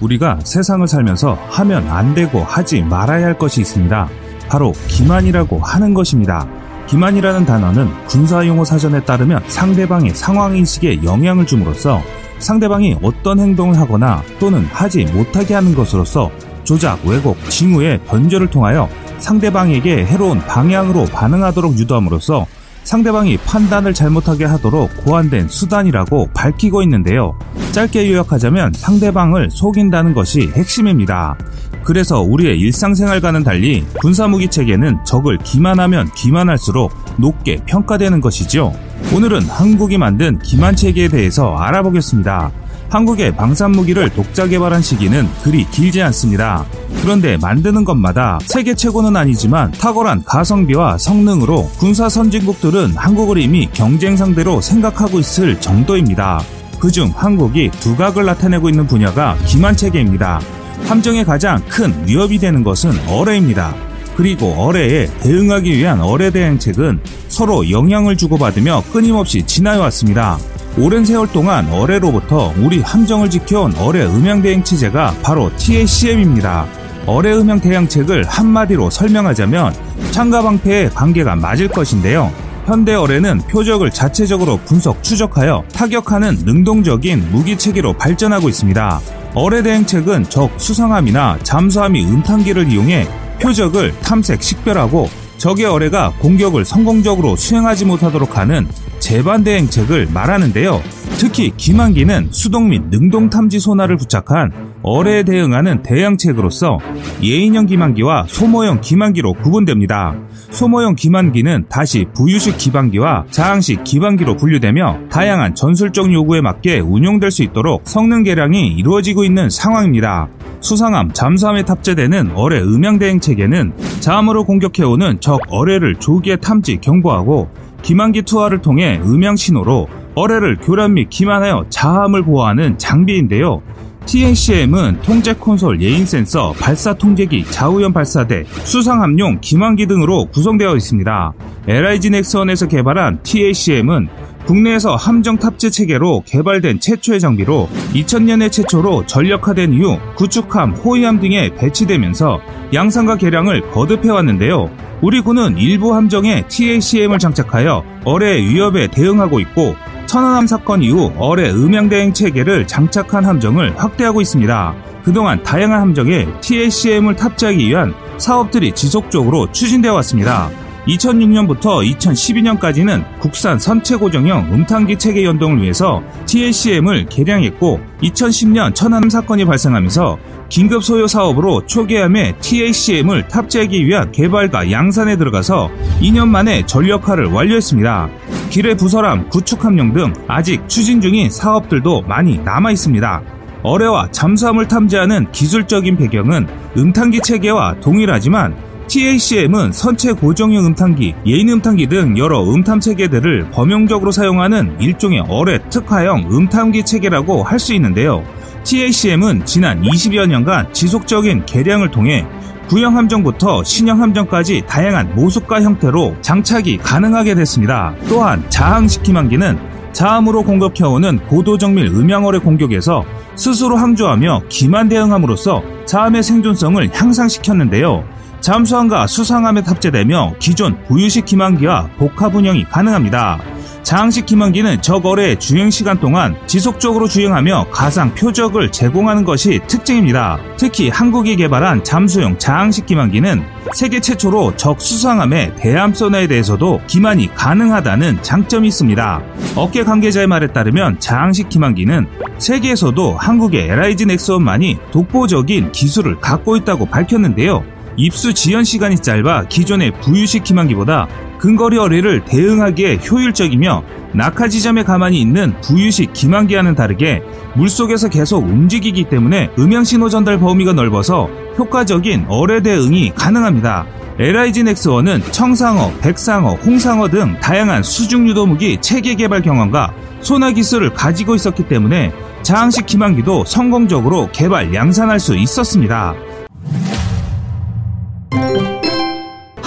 우리가 세상을 살면서 하면 안 되고 하지 말아야 할 것이 있습니다. 바로 기만이라고 하는 것입니다. 기만이라는 단어는 군사용어 사전에 따르면 상대방의 상황인식에 영향을 줌으로써 상대방이 어떤 행동을 하거나 또는 하지 못하게 하는 것으로서 조작, 왜곡, 징후의 변조를 통하여 상대방에게 해로운 방향으로 반응하도록 유도함으로써 상대방이 판단을 잘못하게 하도록 고안된 수단이라고 밝히고 있는데요. 짧게 요약하자면 상대방을 속인다는 것이 핵심입니다. 그래서 우리의 일상생활과는 달리 군사무기 체계는 적을 기만하면 기만할수록 높게 평가되는 것이죠. 오늘은 한국이 만든 기만 체계에 대해서 알아보겠습니다. 한국의 방산무기를 독자 개발한 시기는 그리 길지 않습니다. 그런데 만드는 것마다 세계 최고는 아니지만 탁월한 가성비와 성능으로 군사 선진국들은 한국을 이미 경쟁 상대로 생각하고 있을 정도입니다. 그중 한국이 두각을 나타내고 있는 분야가 기만 체계입니다. 함정에 가장 큰 위협이 되는 것은 어뢰입니다. 그리고 어뢰에 대응하기 위한 어뢰 대응책은 서로 영향을 주고받으며 끊임없이 진화해왔습니다. 오랜 세월 동안 어뢰로부터 우리 함정을 지켜온 어뢰 음향 대응 체제가 바로 TACM입니다. 어뢰 음향 대응책을 한마디로 설명하자면 창가 방패의 관계가 맞을 것인데요. 현대 어뢰는 표적을 자체적으로 분석 추적하여 타격하는 능동적인 무기 체계로 발전하고 있습니다. 어뢰 대응책은 적 수상함이나 잠수함이 음탄기를 이용해 표적을 탐색 식별하고 적의 어뢰가 공격을 성공적으로 수행하지 못하도록 하는 재반 대 행책을 말하는데요. 특히 기만기는 수동 및 능동 탐지 소나를 부착한 어뢰에 대응하는 대응책으로서 예인형 기만기와 소모형 기만기로 구분됩니다. 소모형 기만기는 다시 부유식 기반기와 자항식 기반기로 분류되며 다양한 전술적 요구에 맞게 운용될 수 있도록 성능 개량이 이루어지고 있는 상황입니다. 수상함, 잠수함에 탑재되는 어뢰 음향 대행 체계는 자함으로 공격해오는 적 어뢰를 조기에 탐지 경보하고 기만기 투하를 통해 음향 신호로 어뢰를 교란 및 기만하여 자함을 보호하는 장비인데요. TACM은 통제 콘솔, 예인 센서, 발사 통제기, 좌우연 발사대, 수상함용 기만기 등으로 구성되어 있습니다. LIG 넥스원에서 개발한 TACM은 국내에서 함정 탑재 체계로 개발된 최초의 장비로 2000년에 최초로 전력화된 이후 구축함, 호위함 등에 배치되면서 양상과 개량을 거듭해 왔는데요. 우리 군은 일부 함정에 TACM을 장착하여 어뢰 위협에 대응하고 있고 천안함 사건 이후 어뢰 음향 대응 체계를 장착한 함정을 확대하고 있습니다. 그동안 다양한 함정에 TACM을 탑재하기 위한 사업들이 지속적으로 추진되어 왔습니다. 2006년부터 2012년까지는 국산 선체 고정형 음탄기 체계 연동을 위해서 TACM을 개량했고 2010년 천안함 사건이 발생하면서 긴급 소요 사업으로 초기함에 TACM을 탑재하기 위한 개발과 양산에 들어가서 2년 만에 전력화를 완료했습니다. 기뢰 부설함, 구축함용 등 아직 추진 중인 사업들도 많이 남아 있습니다. 어뢰와 잠수함을 탐지하는 기술적인 배경은 음탄기 체계와 동일하지만 TACM은 선체 고정형 음탄기, 예인 음탄기 등 여러 음탐 체계들을 범용적으로 사용하는 일종의 어뢰 특화형 음탐기 체계라고 할 수 있는데요. TACM은 지난 20여 년간 지속적인 개량을 통해 구형 함정부터 신형 함정까지 다양한 모습과 형태로 장착이 가능하게 됐습니다. 또한 자항식 기만기는 자함으로 공격해오는 고도정밀 음양어뢰 공격에서 스스로 항조하며 기만 대응함으로써 자함의 생존성을 향상시켰는데요. 잠수함과 수상함에 탑재되며 기존 부유식 기만기와 복합 운영이 가능합니다. 장식 기만기는 저거래 주행 시간 동안 지속적으로 주행하며 가상 표적을 제공하는 것이 특징입니다. 특히 한국이 개발한 잠수용 자항식 기만기는 세계 최초로 적 수상함의 대함 소나에 대해서도 기만이 가능하다는 장점이 있습니다. 업계 관계자의 말에 따르면 자항식 기만기는 세계에서도 한국의 LIG 넥스원만이 독보적인 기술을 갖고 있다고 밝혔는데요. 입수 지연 시간이 짧아 기존의 부유식 기만기보다 근거리 어뢰를 대응하기에 효율적이며 낙하 지점에 가만히 있는 부유식 기만기와는 다르게 물속에서 계속 움직이기 때문에 음향 신호 전달 범위가 넓어서 효과적인 어뢰 대응이 가능합니다. LIG 넥스원은 청상어, 백상어, 홍상어 등 다양한 수중 유도 무기 체계 개발 경험과 소나 기술을 가지고 있었기 때문에 자항식 기만기도 성공적으로 개발 양산할 수 있었습니다.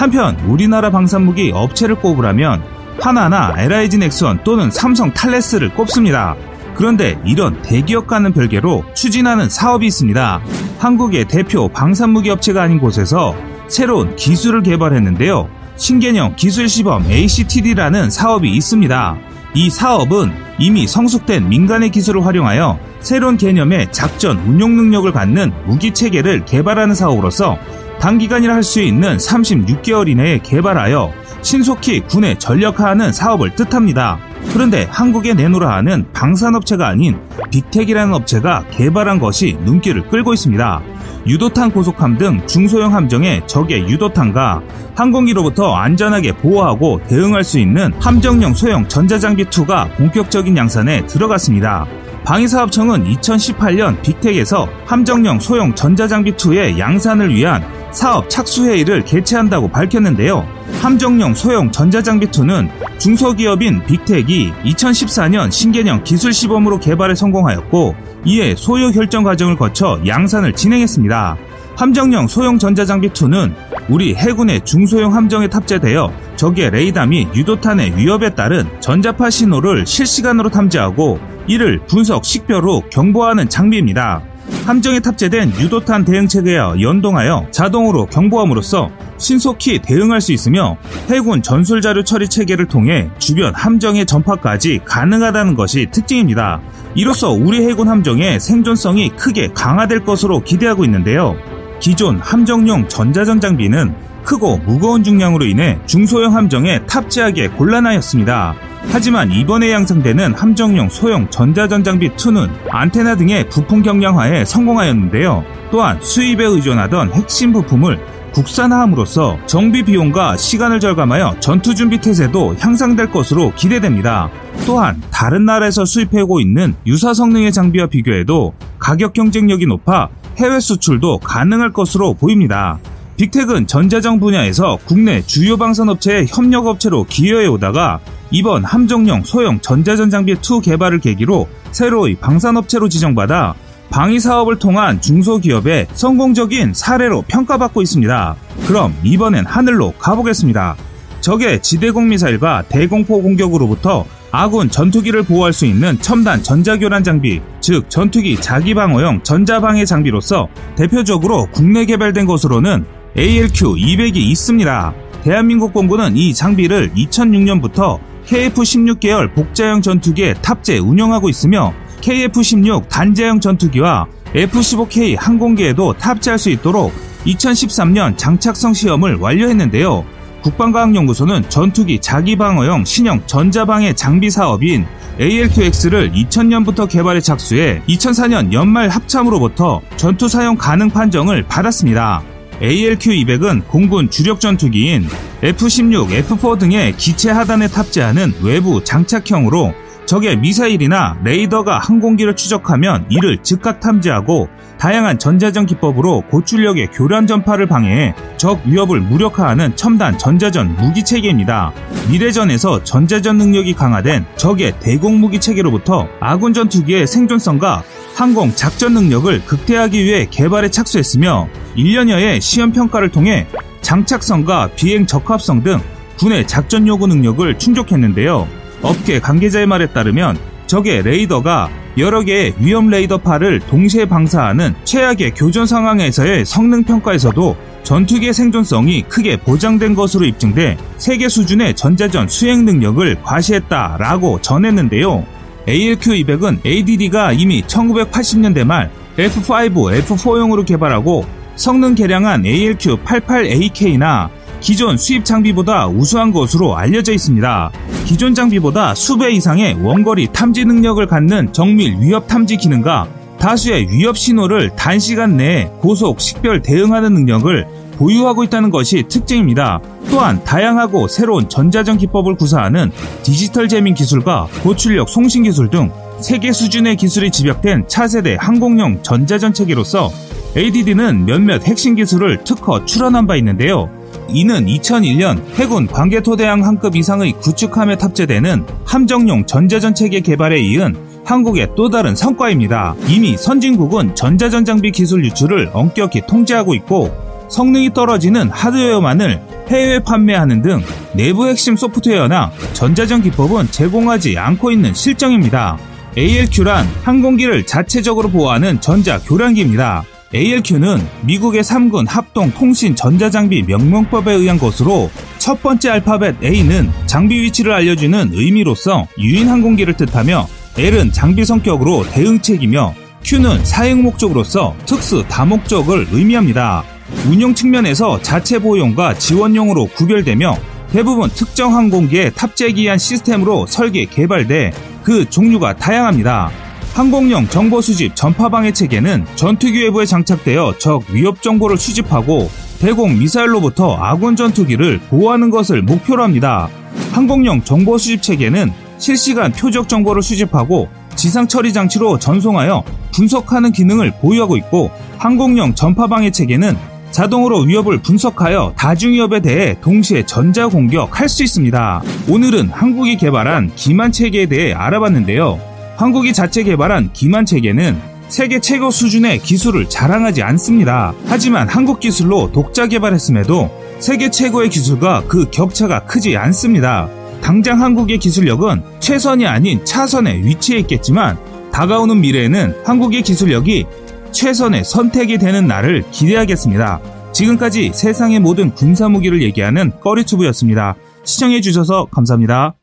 한편 우리나라 방산무기 업체를 꼽으라면 하나나 LIG 넥스원 또는 삼성 탈레스를 꼽습니다. 그런데 이런 대기업과는 별개로 추진하는 사업이 있습니다. 한국의 대표 방산무기 업체가 아닌 곳에서 새로운 기술을 개발했는데요. 신개념 기술 시범 ACTD라는 사업이 있습니다. 이 사업은 이미 성숙된 민간의 기술을 활용하여 새로운 개념의 작전 운용 능력을 갖는 무기 체계를 개발하는 사업으로서 단기간이라 할 수 있는 36개월 이내에 개발하여 신속히 군에 전력화하는 사업을 뜻합니다. 그런데 한국에 내놓으라 하는 방산업체가 아닌 빅텍이라는 업체가 개발한 것이 눈길을 끌고 있습니다. 유도탄 고속함 등 중소형 함정의 적의 유도탄과 항공기로부터 안전하게 보호하고 대응할 수 있는 함정용 소형 전자장비2가 본격적인 양산에 들어갔습니다. 방위사업청은 2018년 빅텍에서 함정용 소형 전자장비2의 양산을 위한 사업 착수회의를 개최한다고 밝혔는데요. 함정용 소형 전자장비2는 중소기업인 빅텍이 2014년 신개념 기술 시범으로 개발에 성공하였고 이에 소요 결정 과정을 거쳐 양산을 진행했습니다. 함정용 소형 전자장비2는 우리 해군의 중소형 함정에 탑재되어 적의 레이더 및 유도탄의 위협에 따른 전자파 신호를 실시간으로 탐지하고 이를 분석 식별후 경보하는 장비입니다. 함정에 탑재된 유도탄 대응 체계와 연동하여 자동으로 경보함으로써 신속히 대응할 수 있으며 해군 전술 자료 처리 체계를 통해 주변 함정의 전파까지 가능하다는 것이 특징입니다. 이로써 우리 해군 함정의 생존성이 크게 강화될 것으로 기대하고 있는데요. 기존 함정용 전자전 장비는 크고 무거운 중량으로 인해 중소형 함정에 탑재하기에 곤란하였습니다. 하지만 이번에 양성되는 함정용 소형 전자전장비 2는 안테나 등의 부품 경량화에 성공하였는데요. 또한 수입에 의존하던 핵심 부품을 국산화함으로써 정비 비용과 시간을 절감하여 전투 준비 태세도 향상될 것으로 기대됩니다. 또한 다른 나라에서 수입해오고 있는 유사 성능의 장비와 비교해도 가격 경쟁력이 높아 해외 수출도 가능할 것으로 보입니다. 빅텍은 전자정 분야에서 국내 주요 방산업체의 협력업체로 기여해 오다가 이번 함정용 소형 전자전 장비 2 개발을 계기로 새로이 방산업체로 지정받아 방위 사업을 통한 중소기업의 성공적인 사례로 평가받고 있습니다. 그럼 이번엔 하늘로 가보겠습니다. 적의 지대공 미사일과 대공포 공격으로부터 아군 전투기를 보호할 수 있는 첨단 전자교란 장비, 즉 전투기 자기방어용 전자방해 장비로서 대표적으로 국내 개발된 것으로는 ALQ-200이 있습니다. 대한민국 본부는 이 장비를 2006년부터 KF-16 계열 복자형 전투기에 탑재 운영하고 있으며 KF-16 단자형 전투기와 F-15K 항공기에도 탑재할 수 있도록 2013년 장착성 시험을 완료했는데요. 국방과학연구소는 전투기 자기방어용 신형 전자방해 장비 사업인 ALQX를 2000년부터 개발에 착수해 2004년 연말 합참으로부터 전투 사용 가능 판정을 받았습니다. ALQ200은 공군 주력 전투기인 F-16, F-4 등의 기체 하단에 탑재하는 외부 장착형으로 적의 미사일이나 레이더가 항공기를 추적하면 이를 즉각 탐지하고 다양한 전자전 기법으로 고출력의 교란 전파를 방해해 적 위협을 무력화하는 첨단 전자전 무기 체계입니다. 미래전에서 전자전 능력이 강화된 적의 대공 무기 체계로부터 아군 전투기의 생존성과 항공 작전 능력을 극대화하기 위해 개발에 착수했으며 1년여의 시험 평가를 통해 장착성과 비행 적합성 등 군의 작전 요구 능력을 충족했는데요. 업계 관계자의 말에 따르면 적의 레이더가 여러 개의 위험 레이더 파를 동시에 방사하는 최악의 교전 상황에서의 성능 평가에서도 전투기의 생존성이 크게 보장된 것으로 입증돼 세계 수준의 전자전 수행 능력을 과시했다라고 전했는데요. ALQ200은 ADD가 이미 1980년대 말 F5, F4용으로 개발하고 성능 개량한 ALQ88AK나 기존 수입 장비보다 우수한 것으로 알려져 있습니다. 기존 장비보다 수배 이상의 원거리 탐지 능력을 갖는 정밀 위협 탐지 기능과 다수의 위협 신호를 단시간 내에 고속 식별 대응하는 능력을 보유하고 있다는 것이 특징입니다. 또한 다양하고 새로운 전자전 기법을 구사하는 디지털 재민 기술과 고출력 송신 기술 등 세계 수준의 기술이 집약된 차세대 항공용 전자전 체계로서 ADD는 몇몇 핵심 기술을 특허 출원한 바 있는데요. 이는 2001년 해군 광개토대항 한급 이상의 구축함에 탑재되는 함정용 전자전 체계 개발에 이은 한국의 또 다른 성과입니다. 이미 선진국은 전자전 장비 기술 유출을 엄격히 통제하고 있고 성능이 떨어지는 하드웨어만을 해외 판매하는 등 내부 핵심 소프트웨어나 전자전 기법은 제공하지 않고 있는 실정입니다. ALQ란 항공기를 자체적으로 보호하는 전자 교란기입니다. ALQ는 미국의 3군 합동 통신 전자장비 명명법에 의한 것으로 첫 번째 알파벳 A는 장비 위치를 알려주는 의미로서 유인 항공기를 뜻하며 L은 장비 성격으로 대응책이며 Q는 사용 목적으로서 특수 다목적을 의미합니다. 운용 측면에서 자체 보용과 지원용으로 구별되며 대부분 특정 항공기에 탑재하기 위한 시스템으로 설계 개발돼 그 종류가 다양합니다. 항공용 정보 수집 전파방해 체계는 전투기 외부에 장착되어 적 위협 정보를 수집하고 대공 미사일로부터 아군 전투기를 보호하는 것을 목표로 합니다. 항공용 정보 수집 체계는 실시간 표적 정보를 수집하고 지상 처리 장치로 전송하여 분석하는 기능을 보유하고 있고 항공용 전파 방해 체계는 자동으로 위협을 분석하여 다중 위협에 대해 동시에 전자 공격할 수 있습니다. 오늘은 한국이 개발한 기만 체계에 대해 알아봤는데요. 한국이 자체 개발한 기만 체계는 세계 최고 수준의 기술을 자랑하지 않습니다. 하지만 한국 기술로 독자 개발했음에도 세계 최고의 기술과 그 격차가 크지 않습니다. 당장 한국의 기술력은 최선이 아닌 차선에 위치해 있겠지만 다가오는 미래에는 한국의 기술력이 최선의 선택이 되는 날을 기대하겠습니다. 지금까지 세상의 모든 군사무기를 얘기하는 꺼리투브였습니다. 시청해주셔서 감사합니다.